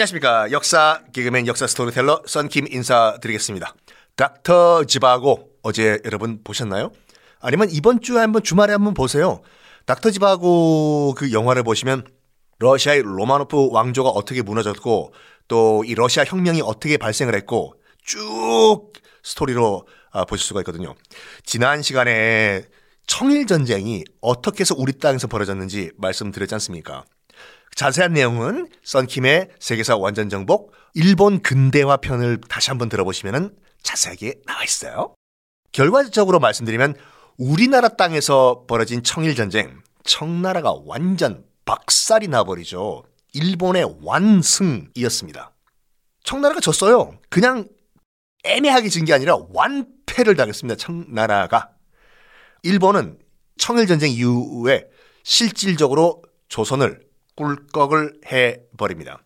안녕하십니까. 역사 개그맨 역사 스토리텔러 썬킴 인사드리겠습니다. 닥터 지바고 어제 여러분 보셨나요? 아니면 이번 주에 한번 주말에 한번 보세요. 닥터 지바고 그 영화를 보시면 러시아의 로마노프 왕조가 어떻게 무너졌고 또 이 러시아 혁명이 어떻게 발생을 했고 쭉 스토리로 아, 보실 수가 있거든요. 지난 시간에 청일 전쟁이 어떻게 해서 우리 땅에서 벌어졌는지 말씀드렸지 않습니까? 자세한 내용은 썬킴의 세계사 완전 정복 일본 근대화 편을 다시 한번 들어보시면 자세하게 나와 있어요. 결과적으로 말씀드리면 우리나라 땅에서 벌어진 청일 전쟁, 청나라가 완전 박살이 나버리죠. 일본의 완승이었습니다. 청나라가 졌어요. 그냥 애매하게 진 게 아니라 완패를 당했습니다. 청나라가. 일본은 청일 전쟁 이후에 실질적으로 조선을 꿀꺽을 해 버립니다.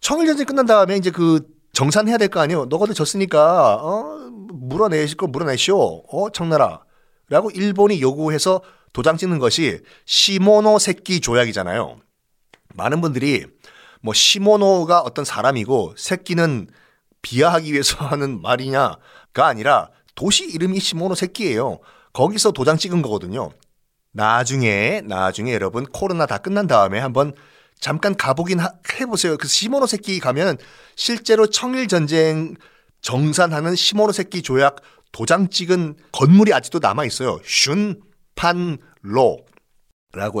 청일 전쟁 끝난 다음에 이제 그 정산해야 될 거 아니에요. 너가들 졌으니까 어 물어내실 걸 물어내시오. 어 청나라 라고 일본이 요구해서 도장 찍는 것이 시모노 새끼 조약이잖아요. 많은 분들이 뭐 시모노가 어떤 사람이고 새끼는 비하하기 위해서 하는 말이냐가 아니라 도시 이름이 시모노 새끼예요. 거기서 도장 찍은 거거든요. 나중에 나중에 여러분 코로나 다 끝난 다음에 한번 잠깐 가보긴 하, 해보세요. 그 시모노 새끼 가면 실제로 청일 전쟁 정산하는 시모노 새끼 조약 도장 찍은 건물이 아직도 남아 있어요. 슌판로라고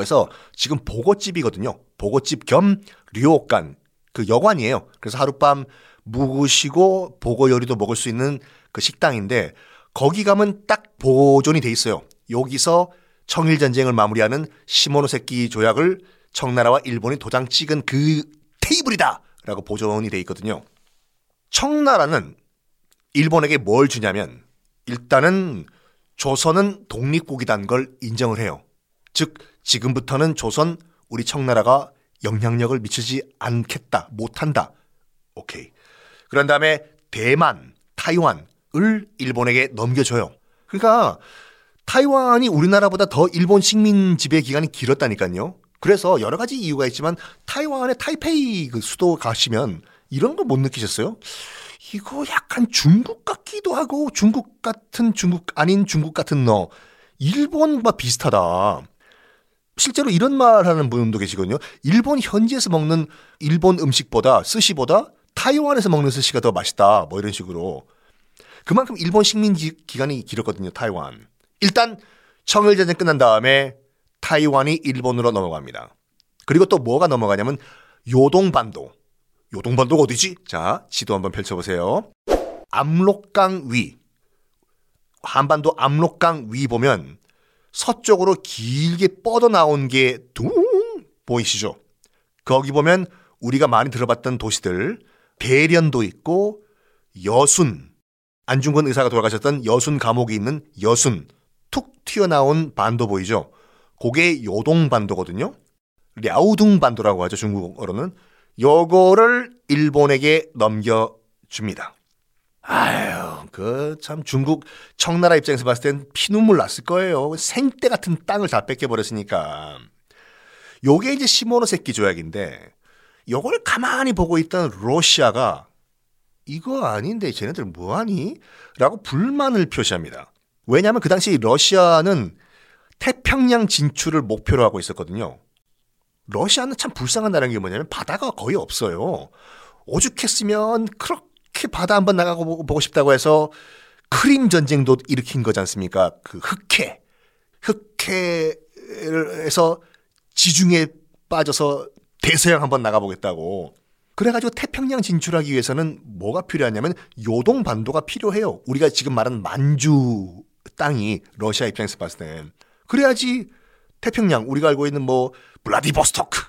해서 지금 보고집이거든요. 보고집 겸 류옥간 그 여관이에요. 그래서 하룻밤 묵으시고 보고 요리도 먹을 수 있는 그 식당인데 거기 가면 딱 보존이 돼 있어요. 여기서 청일 전쟁을 마무리하는 시모노세키 조약을 청나라와 일본이 도장 찍은 그 테이블이다라고 보존이 돼 있거든요. 청나라는 일본에게 뭘 주냐면 일단은 조선은 독립국이란 걸 인정을 해요. 즉 지금부터는 조선 우리 청나라가 영향력을 미치지 않겠다, 못한다. 오케이. 그런 다음에 대만, 타이완을 일본에게 넘겨줘요. 그러니까 타이완이 우리나라보다 더 일본 식민 지배 기간이 길었다니까요. 그래서 여러 가지 이유가 있지만 타이완의 타이페이 그 수도 가시면 이런 거 못 느끼셨어요? 이거 약간 중국 같기도 하고 중국 같은 중국 아닌 중국 같은 너 일본과 비슷하다. 실제로 이런 말 하는 분도 계시거든요. 일본 현지에서 먹는 일본 음식보다 스시보다 타이완에서 먹는 스시가 더 맛있다. 뭐 이런 식으로. 그만큼 일본 식민 기간이 길었거든요. 타이완. 일단 청일전쟁 끝난 다음에 타이완이 일본으로 넘어갑니다. 그리고 또 뭐가 넘어가냐면 요동반도. 요동반도가 어디지? 자, 지도 한번 펼쳐보세요. 압록강 위. 한반도 압록강 위 보면 서쪽으로 길게 뻗어나온 게 둥 보이시죠? 거기 보면 우리가 많이 들어봤던 도시들 대련도 있고 여순 안중근 의사가 돌아가셨던 여순 감옥이 있는 여순 툭 튀어나온 반도 보이죠? 그게 요동 반도거든요. 랴우둥 반도라고 하죠 중국어로는. 요거를 일본에게 넘겨줍니다. 아유, 그 참 중국 청나라 입장에서 봤을 땐 피눈물 났을 거예요. 생떼 같은 땅을 다 뺏겨버렸으니까. 요게 이제 시모노세키 조약인데 요걸 가만히 보고 있던 러시아가 이거 아닌데 쟤네들 뭐하니? 라고 불만을 표시합니다. 왜냐하면 그 당시 러시아는 태평양 진출을 목표로 하고 있었거든요. 러시아는 참 불쌍한 나라인 게 뭐냐면 바다가 거의 없어요. 오죽했으면 그렇게 바다 한번 나가고 보고 싶다고 해서 크림 전쟁도 일으킨 거지 않습니까? 그 흑해. 흑해에서 지중해 빠져서 대서양 한번 나가보겠다고. 그래가지고 태평양 진출하기 위해서는 뭐가 필요하냐면 요동 반도가 필요해요. 우리가 지금 말하는 만주 땅이 러시아 입장에서 봤을 땐 그래야지 태평양 우리가 알고 있는 뭐 블라디보스토크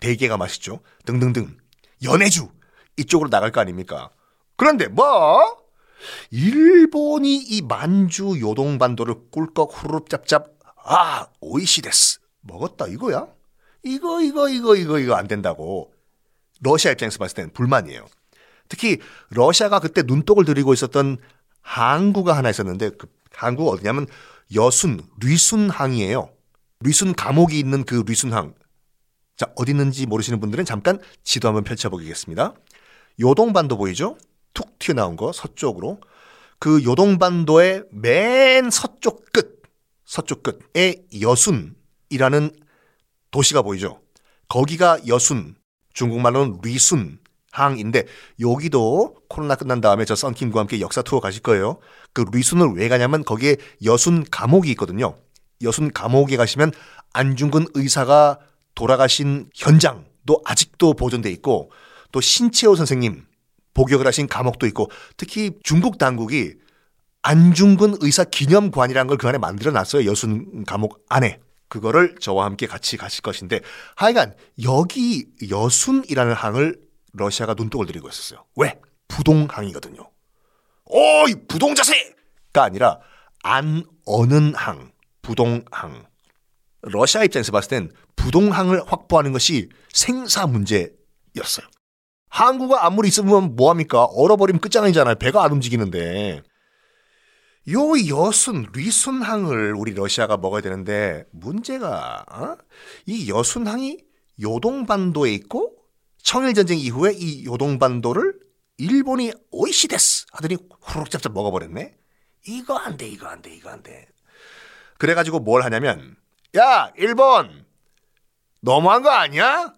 대게가 맛있죠. 등등등 연해주 이쪽으로 나갈 거 아닙니까? 그런데 뭐 일본이 이 만주 요동반도를 꿀꺽 후루룩 짭짭 아 오이시데스 먹었다 이거야? 이거 이거 이거 이거 이거 안 된다고 러시아 입장에서 봤을 땐 불만이에요. 특히 러시아가 그때 눈독을 들이고 있었던 항구가 하나 있었는데 그 항구가 어디냐면 여순 류순항이에요. 류순 감옥이 있는 그 류순항. 자, 어디 있는지 모르시는 분들은 잠깐 지도 한번 펼쳐보겠습니다. 요동반도 보이죠? 툭 튀어나온 거 서쪽으로. 그 요동반도의 맨 서쪽 끝, 서쪽 끝에 여순이라는 도시가 보이죠? 거기가 여순, 중국말로는 리순 항인데 여기도 코로나 끝난 다음에 저 썬킴과 함께 역사 투어 가실 거예요. 그 리순을 왜 가냐면 거기에 여순 감옥이 있거든요. 여순 감옥에 가시면 안중근 의사가 돌아가신 현장도 아직도 보존돼 있고 또 신채호 선생님 복역을 하신 감옥도 있고 특히 중국 당국이 안중근 의사 기념관이라는 걸 그 안에 만들어 놨어요. 여순 감옥 안에. 그거를 저와 함께 같이 가실 것인데 하여간 여기 여순이라는 항을 러시아가 눈독을 들이고 있었어요. 왜? 부동항이거든요. 오이 부동자세가 아니라 안 어는 항, 부동항. 러시아 입장에서 봤을 땐 부동항을 확보하는 것이 생사 문제였어요. 항구가 아무리 있으면 뭐합니까? 얼어버리면 끝장이잖아요. 배가 안 움직이는데. 요 여순, 리순항을 우리 러시아가 먹어야 되는데 문제가 어? 이 여순항이 요동반도에 있고 청일 전쟁 이후에 이 요동반도를 일본이 오이시데스 하더니 잡잡 먹어버렸네. 이거 안 돼, 이거 안 돼, 이거 안 돼. 그래가지고 뭘 하냐면 야 일본 너무한 거 아니야?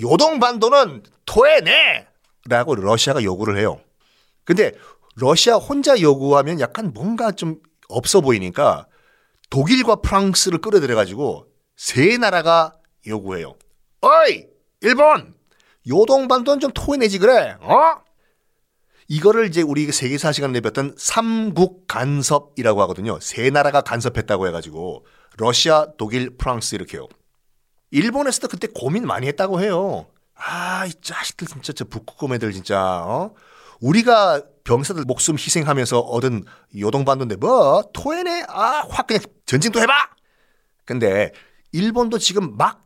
요동반도는 토해내! 라고 러시아가 요구를 해요. 근데 러시아 혼자 요구하면 약간 뭔가 좀 없어 보이니까 독일과 프랑스를 끌어들여가지고 세 나라가 요구해요. 어이! 일본! 요동반도는 좀 토해내지 그래, 어? 이거를 이제 우리 세계사 시간 내봤던 삼국 간섭이라고 하거든요. 세 나라가 간섭했다고 해가지고 러시아, 독일, 프랑스 이렇게요. 일본에서도 그때 고민 많이 했다고 해요. 아, 이 자식들 진짜 저 북극곰 애들 진짜 어? 우리가 병사들 목숨 희생하면서 얻은 요동반도인데 뭐 토해내 아 확 그냥 전쟁도 해봐. 근데 일본도 지금 막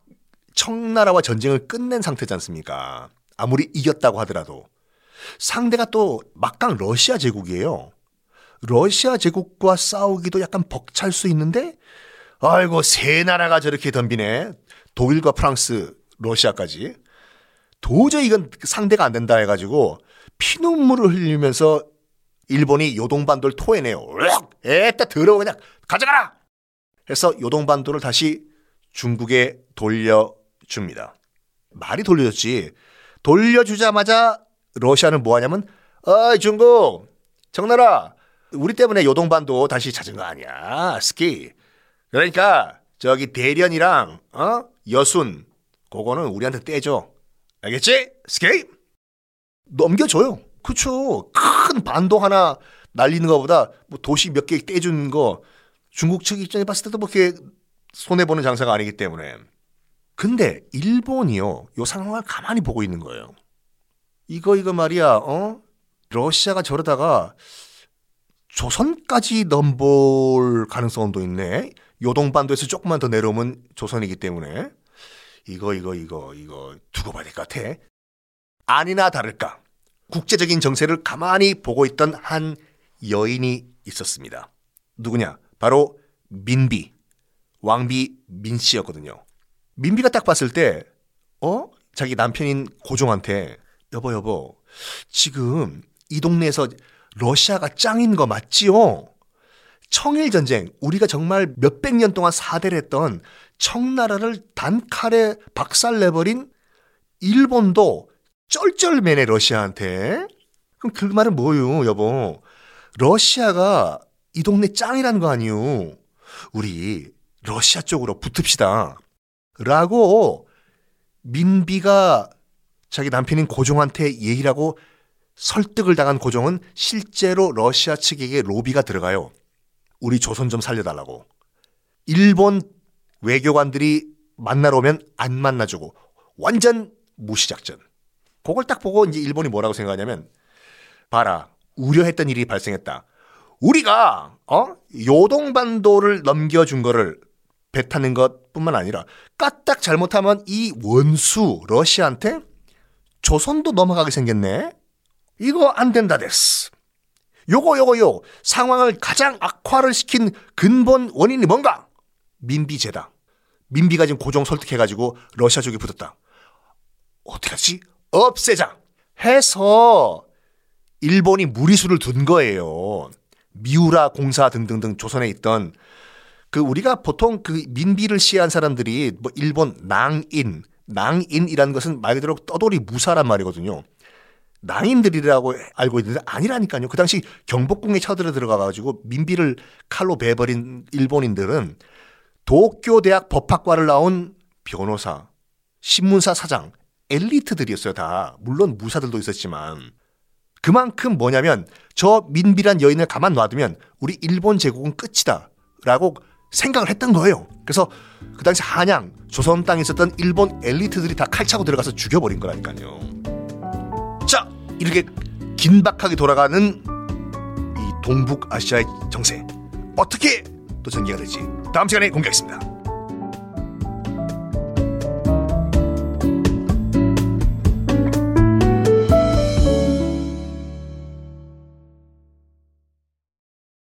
청나라와 전쟁을 끝낸 상태지 않습니까? 아무리 이겼다고 하더라도 상대가 또 막강 러시아 제국이에요. 러시아 제국과 싸우기도 약간 벅찰 수 있는데 아이고 세 나라가 저렇게 덤비네. 독일과 프랑스, 러시아까지. 도저히 이건 상대가 안 된다 해가지고 피눈물을 흘리면서 일본이 요동반도를 토해내요. 에따 더러워 그냥 가져가라. 해서 요동반도를 다시 중국에 돌려 줍니다. 말이 돌려줬지. 돌려주자마자 러시아는 뭐 하냐면 어이 중국 정나라 우리 때문에 요동반도 다시 찾은 거 아니야 스키. 그러니까 저기 대련이랑 어? 여순 그거는 우리한테 떼줘. 알겠지? 스키? 넘겨줘요. 그쵸. 큰 반도 하나 날리는 것보다 뭐 도시 몇 개 떼주는 거 중국 측 입장에 봤을 때도 뭐 이렇게 손해 보는 장사가 아니기 때문에 근데 일본이요 요 상황을 가만히 보고 있는 거예요. 이거 이거 말이야 어 러시아가 저러다가 조선까지 넘볼 가능성도 있네. 요동반도에서 조금만 더 내려오면 조선이기 때문에 이거 이거 이거 이거 두고 봐야 될 것 같아. 아니나 다를까 국제적인 정세를 가만히 보고 있던 한 여인이 있었습니다. 누구냐? 바로 민비 왕비 민 씨였거든요. 민비가 딱 봤을 때 어? 자기 남편인 고종한테 여보 여보 지금 이 동네에서 러시아가 짱인 거 맞지요? 청일 전쟁 우리가 정말 몇백 년 동안 사대를 했던 청나라를 단칼에 박살내버린 일본도 쩔쩔매네 러시아한테. 그럼 그 말은 뭐요, 여보? 러시아가 이 동네 짱이라는 거 아니요? 우리 러시아 쪽으로 붙읍시다. 라고 민비가 자기 남편인 고종한테 하고 설득을 당한 고종은 실제로 러시아 측에게 로비가 들어가요. 우리 조선 좀 살려달라고. 일본 외교관들이 만나러 오면 안 만나주고 완전 무시작전. 그걸 딱 보고 이제 일본이 뭐라고 생각하냐면 봐라 우려했던 일이 발생했다. 우리가 어 요동반도를 넘겨준 거를 배 타는 것뿐만 아니라 까딱 잘못하면 이 원수 러시아한테 조선도 넘어가게 생겼네. 이거 안 된다 됐어. 요거 요거 요 상황을 가장 악화를 시킨 근본 원인이 뭔가? 민비제다. 민비가 지금 고종 설득해가지고 러시아 쪽에 붙었다. 어떻게 하지? 없애자! 해서 일본이 무리수를 둔 거예요. 미우라 공사 등등등 조선에 있던 그 우리가 보통 그 민비를 시해한 사람들이 뭐 일본 낭인, 낭인이라는 것은 말 그대로 떠돌이 무사란 말이거든요. 낭인들이라고 알고 있는데 아니라니까요. 그 당시 경복궁에 쳐들어 들어가 가지고 민비를 칼로 베버린 일본인들은 도쿄 대학 법학과를 나온 변호사, 신문사 사장, 엘리트들이었어요, 다. 물론 무사들도 있었지만. 그만큼 뭐냐면 저 민비란 여인을 가만 놔두면 우리 일본 제국은 끝이다. 라고 생각을 했던 거예요. 그래서 그 당시 한양, 조선 땅에 있었던 일본 엘리트들이 다 칼차고 들어가서 죽여버린 거라니까요. 자, 이렇게 긴박하게 돌아가는 이 동북아시아의 정세. 어떻게 또 전개가 될지 다음 시간에 공개하겠습니다.